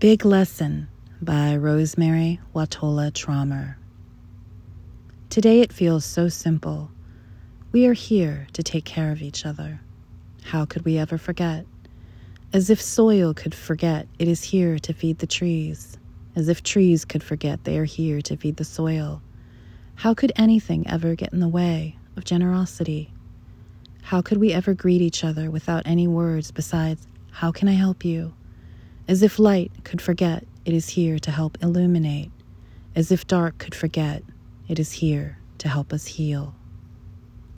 Big Lesson by Rosemary Wahtola Trommer. Today it feels so simple. We are here to take care of each other. How could we ever forget? As if soil could forget it is here to feed the trees. As if trees could forget they are here to feed the soil. How could anything ever get in the way of generosity? How could we ever greet each other without any words besides, How can I help you? As if light could forget it is here to help illuminate, as if dark could forget it is here to help us heal.